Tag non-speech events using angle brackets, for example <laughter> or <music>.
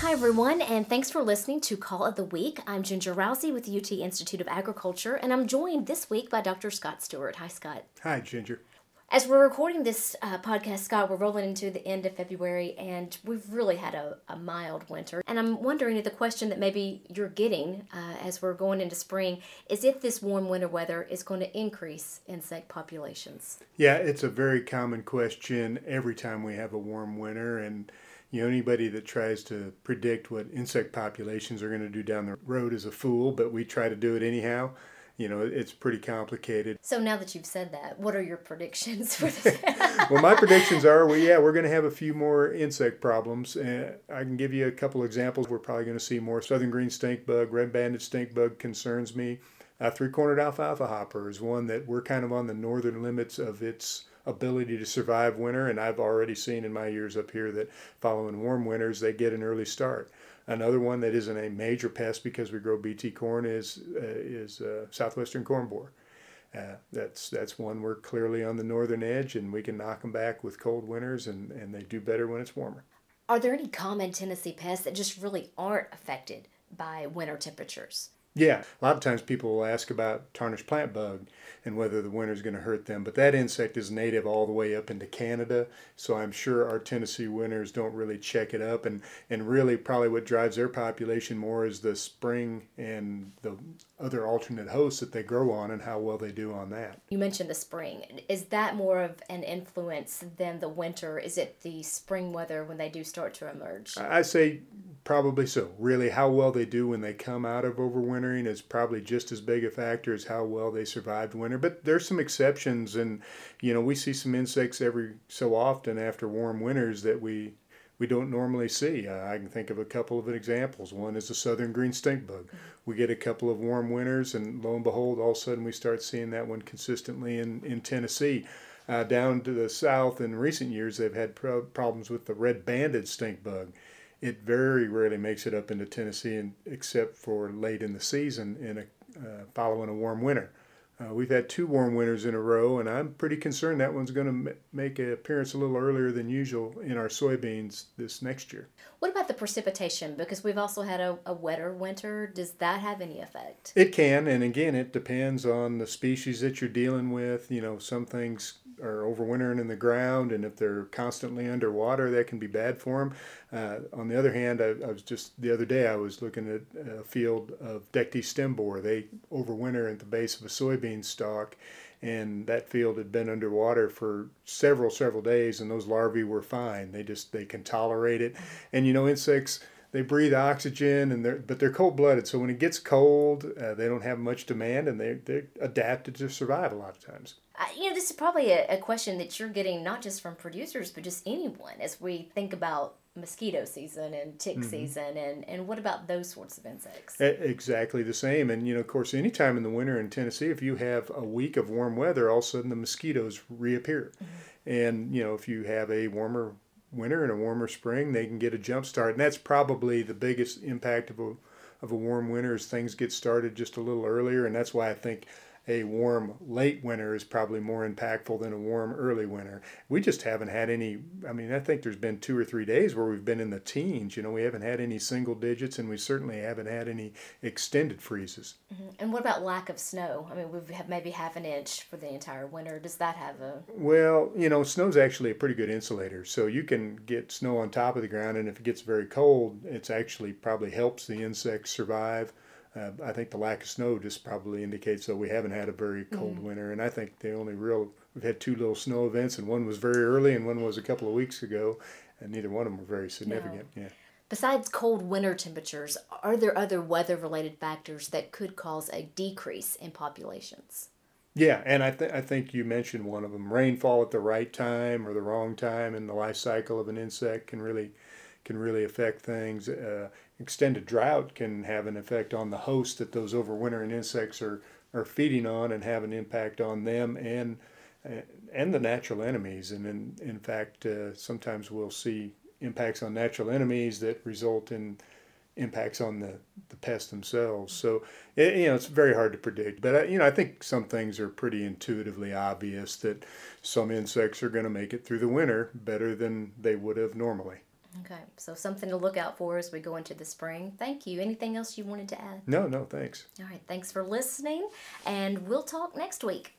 Hi, everyone, and thanks for listening to Call of the Week. I'm Ginger Rowsey with the UT Institute of Agriculture, and I'm joined this week by Dr. Scott Stewart. Hi, Scott. Hi, Ginger. As we're recording this uh, podcast, Scott, we're rolling into the end of February, and we've really had a, a mild winter. And I'm wondering if the question that maybe you're getting uh, as we're going into spring is if this warm winter weather is going to increase insect populations. Yeah, it's a very common question every time we have a warm winter, and you know, anybody that tries to predict what insect populations are going to do down the road is a fool, but we try to do it anyhow. You know, it's pretty complicated. So now that you've said that, what are your predictions for this? <laughs> <laughs> well, my predictions are, well, yeah, we're going to have a few more insect problems. Uh, I can give you a couple examples. We're probably going to see more southern green stink bug, red-banded stink bug concerns me. Uh, three-cornered alfalfa hopper is one that we're kind of on the northern limits of its ability to survive winter. And I've already seen in my years up here that following warm winters, they get an early start. Another one that isn't a major pest because we grow BT corn is uh, is uh, southwestern corn borer. Uh, that's that's one we're clearly on the northern edge, and we can knock them back with cold winters, and, and they do better when it's warmer. Are there any common Tennessee pests that just really aren't affected by winter temperatures? Yeah, a lot of times people will ask about tarnished plant bug and whether the winter is going to hurt them, but that insect is native all the way up into Canada, so I'm sure our Tennessee winters don't really check it up, and and really probably what drives their population more is the spring and the other alternate hosts that they grow on and how well they do on that. You mentioned the spring. Is that more of an influence than the winter? Is it the spring weather when they do start to emerge? I say probably so. Really, how well they do when they come out of overwintering is probably just as big a factor as how well they survived winter. But there's some exceptions, and you know we see some insects every so often after warm winters that we we don't normally see. Uh, I can think of a couple of examples. One is the southern green stink bug. We get a couple of warm winters, and lo and behold, all of a sudden we start seeing that one consistently in, in Tennessee. Uh, down to the south in recent years, they've had pro- problems with the red banded stink bug. It very rarely makes it up into Tennessee, and, except for late in the season in a, uh, following a warm winter. Uh, we've had two warm winters in a row, and I'm pretty concerned that one's going to m- make an appearance a little earlier than usual in our soybeans this next year. What about the precipitation? Because we've also had a, a wetter winter. Does that have any effect? It can, and again, it depends on the species that you're dealing with. You know, some things are overwintering in the ground, and if they're constantly underwater, that can be bad for them. Uh, on the other hand, I, I, was just the other day I was looking at a field of Dectes stem borer. They overwinter at the base of a soybean stalk, and that field had been underwater for several several days, and those larvae were fine. They just they can tolerate it, and you know insects they breathe oxygen and they're but they're cold blooded so when it gets cold uh, they don't have much demand and they they're adapted to survive a lot of times. You know, this is probably a, a question that you're getting not just from producers, but just anyone as we think about mosquito season and tick mm-hmm. season and, and what about those sorts of insects? Exactly the same. And you know of course anytime in the winter in tennessee if you have a week of warm weather all of a sudden the mosquitoes reappear. Mm-hmm. and you know if you have a warmer winter and a warmer spring they can get a jump start. And that's probably the biggest impact of a, of a warm winter is things get started just a little earlier. And that's why i think a warm late winter is probably more impactful than a warm early winter. We just haven't had any. I mean, I think there's been two or three days where we've been in the teens. You know, we haven't had any single digits, and we certainly haven't had any extended freezes. Mm-hmm. And what about lack of snow? I mean, we've had maybe half an inch for the entire winter. Does that have a? Well, you know, snow's actually a pretty good insulator. So you can get snow on top of the ground, and if it gets very cold, it's actually probably helps the insects survive. Uh, I think the lack of snow just probably indicates that we haven't had a very cold mm-hmm. winter. And I think the only real, we've had two little snow events, and one was very early and one was a couple of weeks ago, and neither one of them were very significant. No. Yeah. Besides cold winter temperatures, are there other weather related factors that could cause a decrease in populations? Yeah, and I, th- I think you mentioned one of them. Rainfall at the right time or the wrong time in the life cycle of an insect can really can really affect things. Uh, extended drought can have an effect on the host that those overwintering insects are, are feeding on and have an impact on them and and the natural enemies. And in, in fact, uh, sometimes we'll see impacts on natural enemies that result in impacts on the, the pests themselves. So, it, you know, it's very hard to predict. But, you know, I think some things are pretty intuitively obvious that some insects are going to make it through the winter better than they would have normally. Okay, so something to look out for as we go into the spring. Thank you. Anything else you wanted to add? No, no, thanks. All right, thanks for listening, and we'll talk next week.